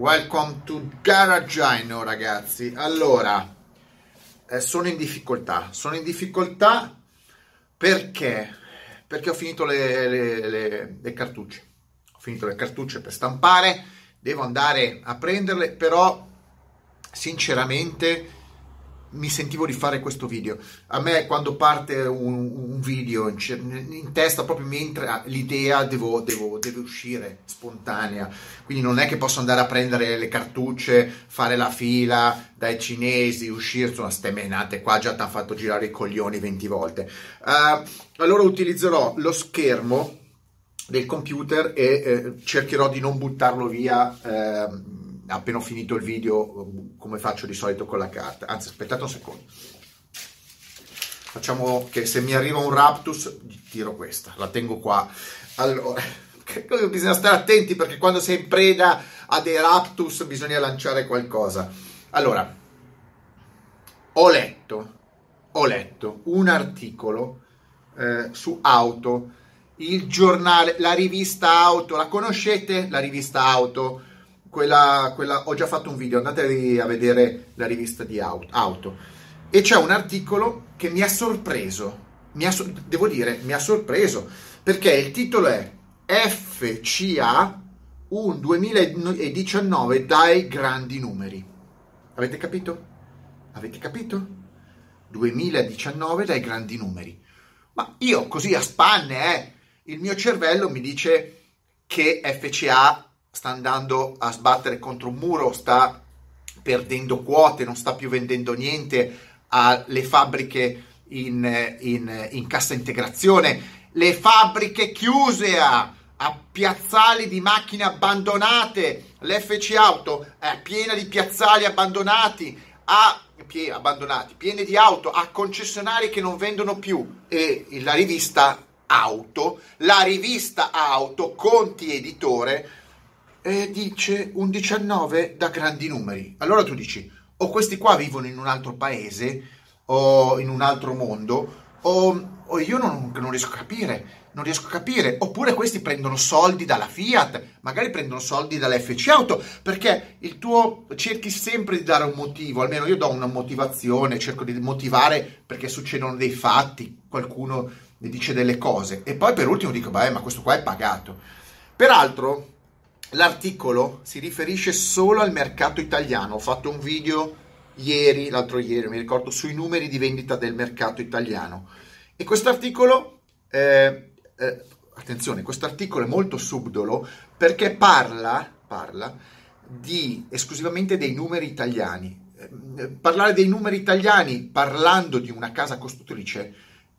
Welcome to Garagino ragazzi. Allora, eh, sono in difficoltà. Sono in difficoltà perché? Perché ho finito le, le, le, le cartucce. Ho finito le cartucce per stampare, devo andare a prenderle, però sinceramente mi sentivo di fare questo video. A me quando parte un, un video in, in, testa proprio mi entra l'idea, devo, devo, deve uscire spontanea. Quindi non è che posso andare a prendere le cartucce, fare la fila dai cinesi, uscire, insomma, ste menate qua già ti hanno fatto girare i coglioni 20 volte. Uh, allora utilizzerò lo schermo del computer e eh, cercherò di non buttarlo via. Eh, appena ho finito il video come faccio di solito con la carta. Anzi aspettate un secondo. Facciamo che se mi arriva un raptus tiro questa. La tengo qua. Allora bisogna stare attenti perché quando sei in preda a dei raptus bisogna lanciare qualcosa. Allora ho letto ho letto un articolo eh, su auto il giornale la rivista auto. La conoscete? La rivista auto quella, quella, ho già fatto un video, andate a vedere la rivista di auto. E c'è un articolo che mi ha sorpreso, mi ha, devo dire, mi ha sorpreso, perché il titolo è FCA un 2019 dai grandi numeri. Avete capito? Avete capito? 2019 dai grandi numeri. Ma io così a spanne, eh, il mio cervello mi dice che FCA sta andando a sbattere contro un muro, sta perdendo quote, non sta più vendendo niente alle fabbriche in, in, in cassa integrazione, le fabbriche chiuse a, a piazzali di macchine abbandonate, l'FC Auto è piena di piazzali abbandonati, a, pie, abbandonati, piene di auto, a concessionari che non vendono più. E la rivista Auto, la rivista Auto, Conti Editore, eh, dice un 19 da grandi numeri. Allora tu dici, o questi qua vivono in un altro paese, o in un altro mondo, o, o io non, non, riesco a capire, non riesco a capire, oppure questi prendono soldi dalla Fiat, magari prendono soldi dall'FC Auto, perché il tuo cerchi sempre di dare un motivo, almeno io do una motivazione, cerco di motivare perché succedono dei fatti, qualcuno dice delle cose, e poi per ultimo dico, beh, ma questo qua è pagato. Peraltro, L'articolo si riferisce solo al mercato italiano. Ho fatto un video ieri, l'altro ieri, mi ricordo, sui numeri di vendita del mercato italiano. E questo articolo, eh, eh, attenzione, questo articolo è molto subdolo perché parla, parla di, esclusivamente dei numeri italiani. Eh, parlare dei numeri italiani parlando di una casa costruttrice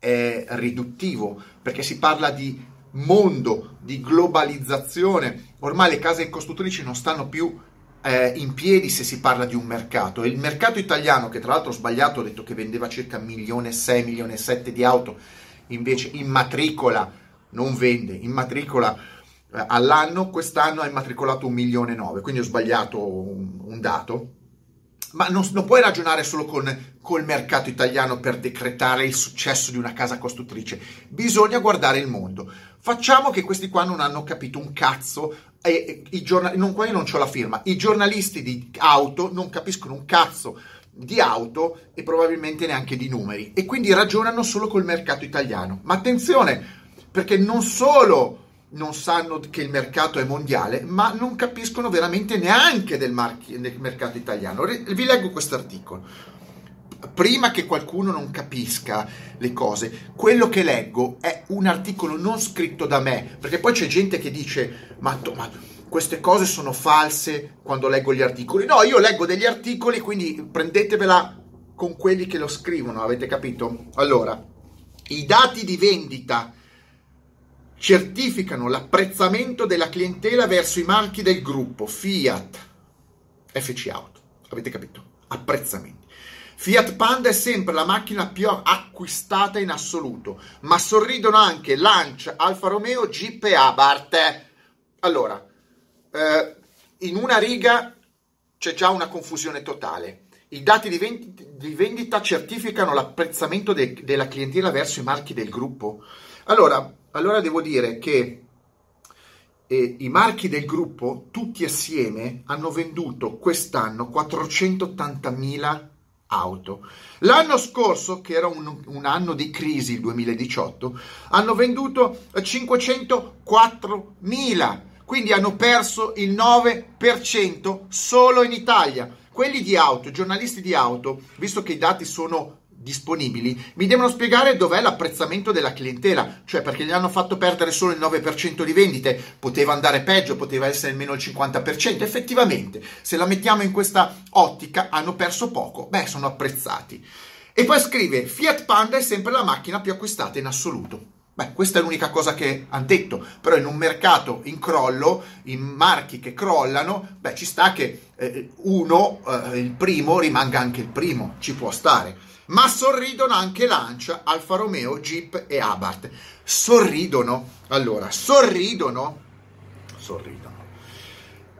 è riduttivo perché si parla di mondo di globalizzazione, ormai le case costruttrici non stanno più eh, in piedi se si parla di un mercato. Il mercato italiano, che tra l'altro ho sbagliato, ho detto che vendeva circa 1 milione e 6, milione e 7 di auto, invece in matricola non vende, in matricola eh, all'anno, quest'anno ha immatricolato 1 milione e 9, quindi ho sbagliato un, un dato. Ma non, non, puoi ragionare solo con col mercato italiano per decretare il successo di una casa costruttrice. Bisogna guardare il mondo. Facciamo che questi qua non hanno capito un cazzo. E, i giornali, non, qua io non ho la firma. I giornalisti di auto non capiscono un cazzo di auto e probabilmente neanche di numeri. E quindi ragionano solo col mercato italiano. Ma attenzione, perché non solo non sanno che il mercato è mondiale, ma non capiscono veramente neanche del, marchi, del mercato italiano. Vi leggo questo articolo prima che qualcuno non capisca le cose, quello che leggo è un articolo non scritto da me, perché poi c'è gente che dice, ma, ma queste cose sono false quando leggo gli articoli. No, io leggo degli articoli, quindi prendetevela con quelli che lo scrivono, avete capito? Allora, i dati di vendita certificano l'apprezzamento della clientela verso i marchi del gruppo Fiat, FC Auto. Avete capito? Apprezzamento. Fiat Panda è sempre la macchina più acquistata in assoluto, ma sorridono anche Lancia, Alfa Romeo, Jeep e Abarth. Allora, eh, in una riga c'è già una confusione totale. I dati di vendita, di vendita certificano l'apprezzamento de, della clientela verso i marchi del gruppo. Allora, allora devo dire che e i marchi del gruppo, tutti assieme, hanno venduto quest'anno 480.000 auto. L'anno scorso, che era un, un, anno di crisi, il 2018, hanno venduto 504.000, quindi hanno perso il 9% solo in Italia. Quelli di auto, giornalisti di auto, visto che i dati sono disponibili, mi devono spiegare dov'è l'apprezzamento della clientela, cioè perché gli hanno fatto perdere solo il 9% di vendite, poteva andare peggio, poteva essere almeno il 50%, effettivamente, se la mettiamo in questa ottica, hanno perso poco, beh, sono apprezzati. E poi scrive, Fiat Panda è sempre la macchina più acquistata in assoluto. Beh, questa è l'unica cosa che hanno detto, però in un mercato in crollo, in marchi che crollano, beh, ci sta che eh, uno, eh, il primo, rimanga anche il primo, ci può stare ma sorridono anche Lancia, Alfa Romeo, Jeep e Abarth. Sorridono, allora, sorridono, sorridono.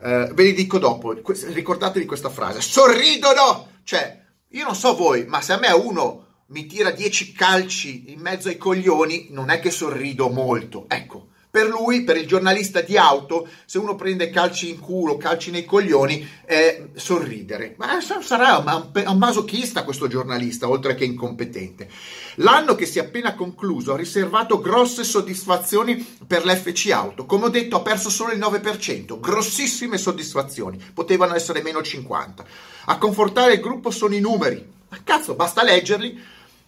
Eh, ve li dico dopo, ricordatevi questa frase, sorridono! Cioè, io non so voi, ma se a me uno mi tira 10 calci in mezzo ai coglioni, non è che sorrido molto, ecco. Per lui, per il giornalista di auto, se uno prende calci in culo, calci nei coglioni, è sorridere. Ma sarà un, masochista questo giornalista, oltre che incompetente. L'anno che si è appena concluso ha riservato grosse soddisfazioni per l'FC Auto. Come ho detto, ha perso solo il 9%. Grossissime soddisfazioni. Potevano essere meno 50. A confortare il gruppo sono i numeri. Ma cazzo, basta leggerli.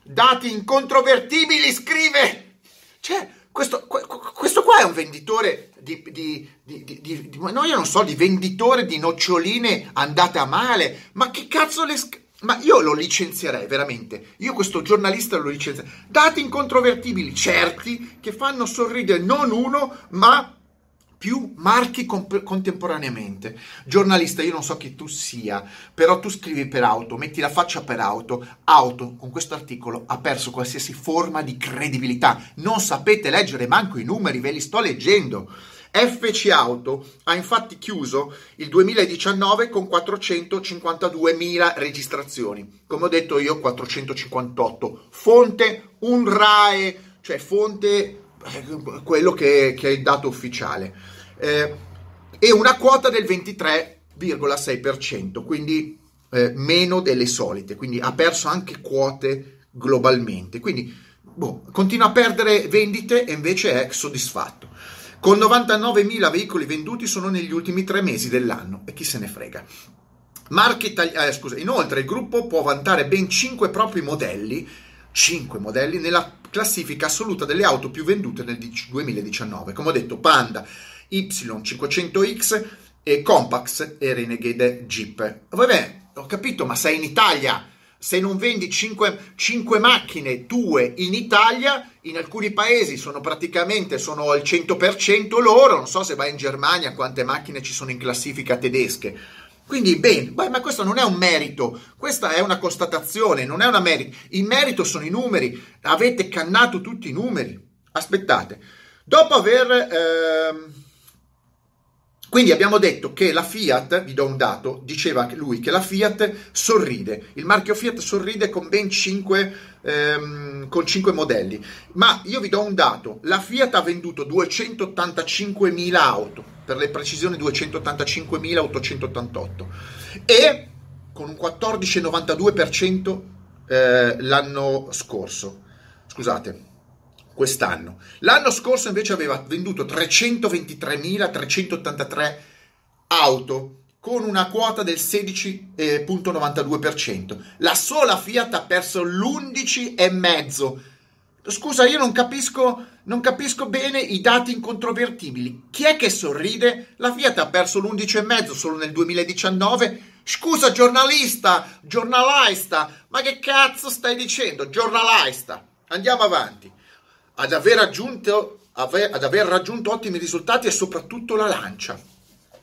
Dati incontrovertibili, scrive. Cioè, questo, questo qua è un venditore di, di, di, di, no, io non so, di venditore di noccioline andate a male, ma che cazzo le... Ma io lo licenzierei veramente. Io questo giornalista lo licenzierei. Dati incontrovertibili, certi, che fanno sorridere non uno, ma più marchi comp- contemporaneamente. Giornalista, io non so chi tu sia, però tu scrivi per auto, metti la faccia per auto. Auto, con questo articolo, ha perso qualsiasi forma di credibilità. Non sapete leggere manco i numeri, ve li sto leggendo. FC Auto ha infatti chiuso il 2019 con 452.000 registrazioni. Come ho detto io, 458. Fonte un RAE, cioè fonte eh, quello che, che, è il dato ufficiale eh, e una quota del 23,6%, quindi eh, meno delle solite, quindi ha perso anche quote globalmente, quindi boh, continua a perdere vendite e invece è soddisfatto. Con 99.000 veicoli venduti sono negli ultimi tre mesi dell'anno e chi se ne frega. Itali- eh, scusa, inoltre il gruppo può vantare ben 5 propri modelli, 5 modelli nella classifica assoluta delle auto più vendute nel 2019. Come ho detto, Panda, Y500X e Compax e Renegade Jeep. Vabbè, ho capito, ma sei in Italia. Se non vendi 5, 5 macchine tue in Italia, in alcuni paesi sono praticamente sono al 100% loro. Non so se vai in Germania quante macchine ci sono in classifica tedesche. Quindi, bene, ma questo non è un merito, questa è una constatazione, non è una merito. Il merito sono i numeri, avete cannato tutti i numeri. Aspettate, dopo aver... Eh, quindi abbiamo detto che la Fiat, vi do un dato, diceva lui che la Fiat sorride, il marchio Fiat sorride con ben 5, ehm, con 5 modelli, ma io vi do un dato, la Fiat ha venduto 285.000 auto, per le precisioni 285.888 e con un 14,92% eh, l'anno scorso. Scusate, quest'anno. L'anno scorso invece aveva venduto 323.383 auto con una quota del 16,92%. La sola Fiat ha perso l'11,5%. Scusa, io non capisco, non capisco bene i dati incontrovertibili. Chi è che sorride? La Fiat ha perso l'11,5% solo nel 2019. Scusa, giornalista, giornalista, ma che cazzo stai dicendo? Giornalista. Andiamo avanti ad aver, raggiunto, ad aver raggiunto ottimi risultati e soprattutto la lancia.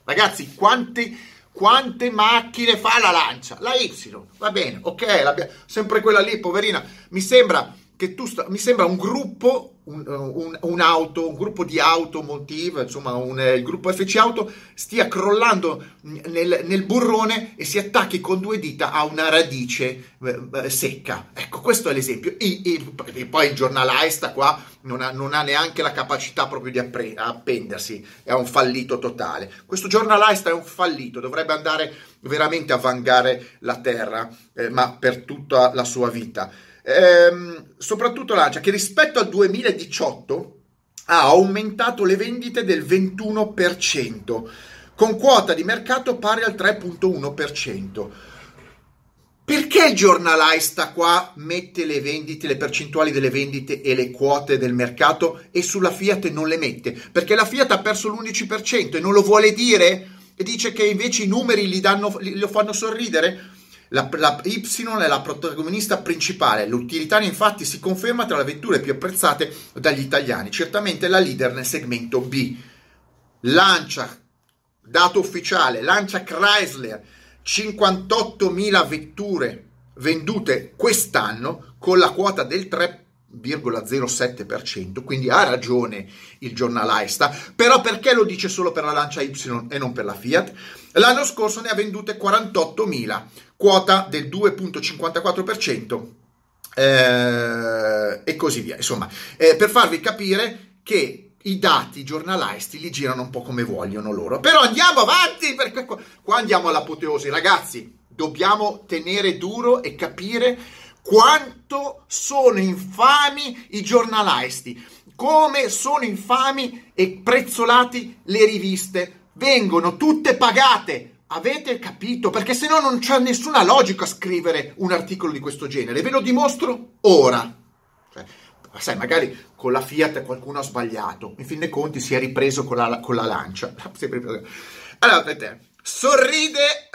Ragazzi, quanti, quante macchine fa la lancia? La Y, va bene, ok, sempre quella lì, poverina. Mi sembra che tu sta, mi sembra un gruppo un, un, un'auto, un gruppo di automotive, insomma un, il gruppo FC Auto stia crollando nel, nel, burrone e si attacchi con due dita a una radice eh, secca. Ecco, questo è l'esempio. E, e poi il giornalista qua non ha, non ha, neanche la capacità proprio di appre- appendersi, è un fallito totale. Questo giornalista è un fallito, dovrebbe andare veramente a vangare la terra, eh, ma per tutta la sua vita ehm, soprattutto Lancia, che rispetto al 2018 ha aumentato le vendite del 21%, con quota di mercato pari al 3.1%. Perché il giornalista qua mette le vendite, le percentuali delle vendite e le quote del mercato e sulla Fiat non le mette? Perché la Fiat ha perso l'11% e non lo vuole dire? E dice che invece i numeri danno, lo fanno sorridere? La, la, Y è la protagonista principale, l'utilitaria infatti si conferma tra le vetture più apprezzate dagli italiani, certamente la leader nel segmento B. Lancia, dato ufficiale, lancia Chrysler, 58.000 vetture vendute quest'anno con la quota del 3,07%, quindi ha ragione il giornalista, però perché lo dice solo per la Lancia Y e non per la Fiat? L'anno scorso ne ha vendute 48.000 quota del 2.54% eh, e così via. Insomma, eh, per farvi capire che i dati giornalisti li girano un po' come vogliono loro. Però andiamo avanti perché qua, qua andiamo all'apoteosi, ragazzi. Dobbiamo tenere duro e capire quanto sono infami i giornalisti, come sono infami e prezzolati le riviste. Vengono tutte pagate Avete capito? Perché se no non c'è nessuna logica scrivere un articolo di questo genere. Ve lo dimostro ora. Cioè, sai, magari con la Fiat qualcuno ha sbagliato. In fin dei conti si è ripreso con la, con la lancia. Allora, per te, sorride...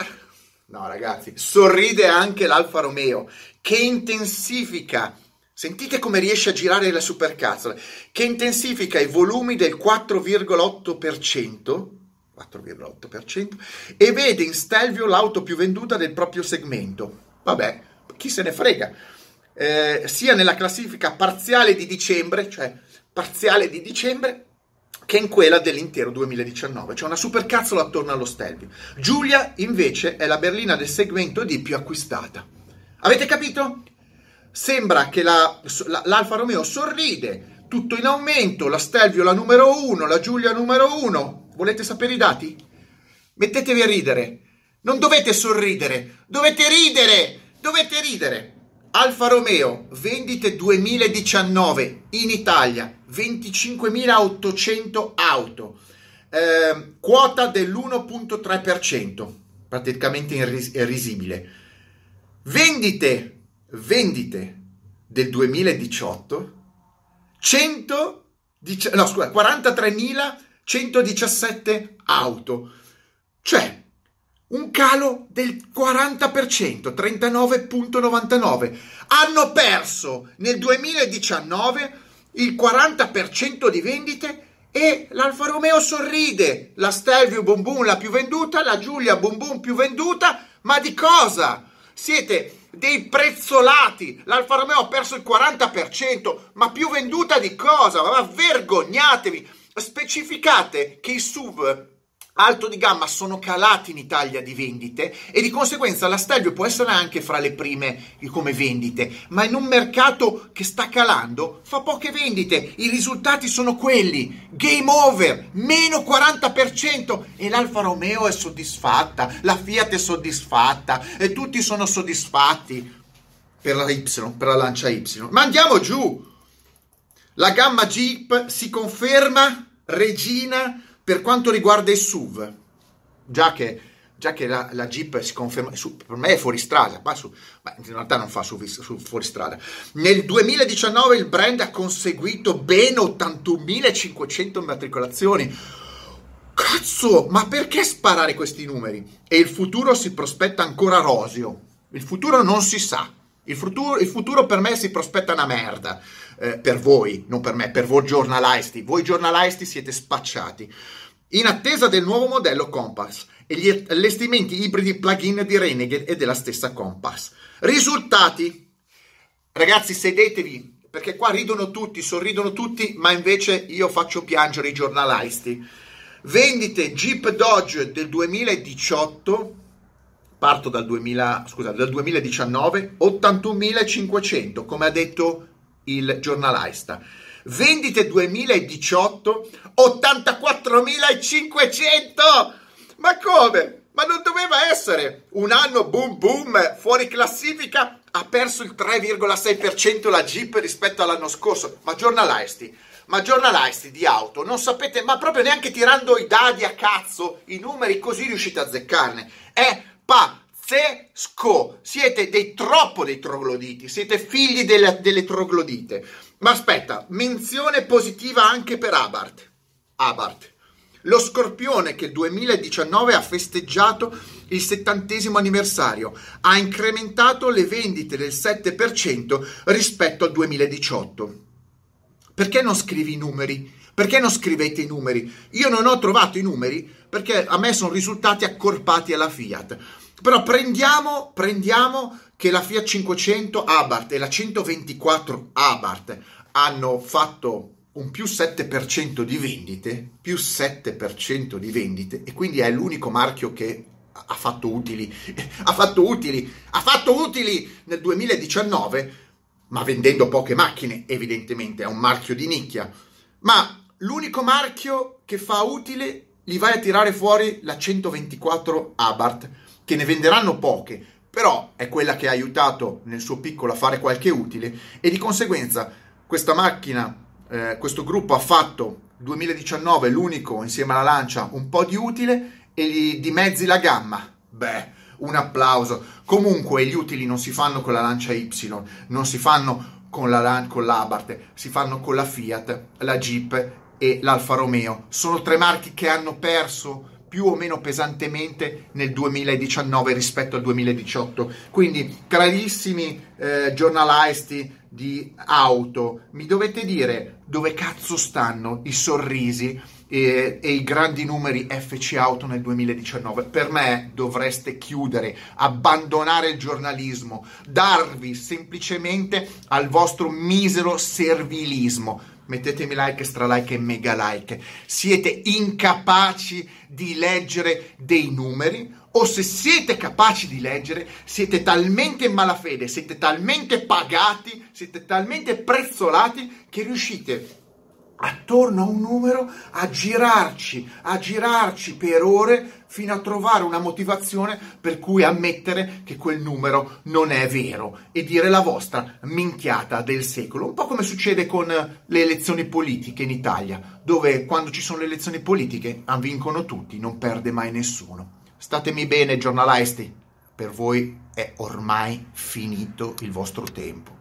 No, ragazzi, sorride anche l'Alfa Romeo, che intensifica... Sentite come riesce a girare la supercazzola, che intensifica i volumi del 4,8% 4,8% e vede in Stelvio l'auto più venduta del proprio segmento. Vabbè, chi se ne frega. Eh, sia nella classifica parziale di dicembre, cioè parziale di dicembre, che in quella dell'intero 2019. C'è una supercazzola attorno allo Stelvio. Giulia, invece, è la berlina del segmento D più acquistata. Avete capito? Sembra che la, la, l'Alfa Romeo sorride, tutto in aumento, la Stelvio la numero 1, la Giulia numero 1, Volete sapere i dati? Mettetevi a ridere. Non dovete sorridere, dovete ridere, dovete ridere. Alfa Romeo, vendite 2019 in Italia, 25.800 auto, eh, quota dell'1.3%, praticamente irrisibile. Vendite, vendite del 2018, 100, no, scusa, 43.000 117 auto, cioè un calo del 40%, 39,99. Hanno perso nel 2019 il 40% di vendite e l'Alfa Romeo sorride, la Stelvio Boom la più venduta, la Giulia Boom più venduta, ma di cosa? Siete dei prezzolati, l'Alfa Romeo ha perso il 40%, ma più venduta di cosa? Ma vergognatevi! specificate che i SUV alto di gamma sono calati in Italia di vendite e di conseguenza la Stelvio può essere anche fra le prime come vendite, ma in un mercato che sta calando fa poche vendite, i risultati sono quelli, game over, meno 40% e l'Alfa Romeo è soddisfatta, la Fiat è soddisfatta e tutti sono soddisfatti per la Y, per la lancia Y. Ma andiamo giù! La gamma Jeep si conferma regina per quanto riguarda i SUV, già che, già che la, la, Jeep si conferma, su, per me è fuori strada, ma, su, ma in realtà non fa su, su, fuori strada. Nel 2019 il brand ha conseguito ben 81.500 immatricolazioni. Cazzo, ma perché sparare questi numeri? E il futuro si prospetta ancora roseo. Il futuro non si sa. Il futuro, il futuro per me si prospetta una merda eh, per voi, non per me, per voi giornalisti. Voi giornalisti siete spacciati. In attesa del nuovo modello Compass e gli allestimenti ibridi plug-in di Renegade e della stessa Compass. Risultati. Ragazzi, sedetevi perché qua ridono tutti, sorridono tutti, ma invece io faccio piangere i giornalisti. Vendite Jeep Dodge del 2018, parto dal, 2000, scusate, dal 2019, 81.500, come ha detto il giornalista. Vendite 2018, 84.500! Ma come? Ma non doveva essere un anno boom boom fuori classifica? Ha perso il 3,6% la Jeep rispetto all'anno scorso. Ma giornalisti, ma giornalisti di auto, non sapete, ma proprio neanche tirando i dadi a cazzo, i numeri così riuscite a azzeccarne. È pazzesco! Siete dei troppo dei trogloditi, siete figli delle, delle troglodite. Ma aspetta, menzione positiva anche per Abarth. Abarth. Lo scorpione che il 2019 ha festeggiato il settantesimo anniversario, ha incrementato le vendite del 7% rispetto al 2018. Perché non scrivi i numeri? Perché non scrivete i numeri? Io non ho trovato i numeri perché a me sono risultati accorpati alla Fiat. Però prendiamo, prendiamo che la Fiat 500 Abarth e la 124 Abarth hanno fatto un più 7% di vendite, più 7% di vendite e quindi è l'unico marchio che ha fatto utili, ha fatto utili, ha fatto utili nel 2019 ma vendendo poche macchine, evidentemente è un marchio di nicchia. Ma l'unico marchio che fa utile li vai a tirare fuori la 124 Abarth, che ne venderanno poche, però è quella che ha aiutato nel suo piccolo a fare qualche utile e di conseguenza questa macchina, eh, questo gruppo ha fatto 2019 l'unico insieme alla Lancia un po' di utile e gli dimezzi la gamma. Beh, un applauso. Comunque gli utili non si fanno con la Lancia Y, non si fanno con, la, con l'Abarth, si fanno con la Fiat, la Jeep e l'Alfa Romeo. Sono tre marchi che hanno perso più o meno pesantemente nel 2019 rispetto al 2018. Quindi, carissimi eh, giornalisti di auto, mi dovete dire dove cazzo stanno i sorrisi e, e, i grandi numeri FC Auto nel 2019. Per me dovreste chiudere, abbandonare il giornalismo, darvi semplicemente al vostro misero servilismo. Mettetemi like, stra like e mega like. Siete incapaci di leggere dei numeri o se siete capaci di leggere, siete talmente in malafede, siete talmente pagati, siete talmente prezzolati che riuscite attorno a un numero a girarci, a girarci per ore fino a trovare una motivazione per cui ammettere che quel numero non è vero e dire la vostra minchiata del secolo. Un po' come succede con le elezioni politiche in Italia, dove quando ci sono le elezioni politiche vincono tutti, non perde mai nessuno. Statemi bene, giornalisti, per voi è ormai finito il vostro tempo.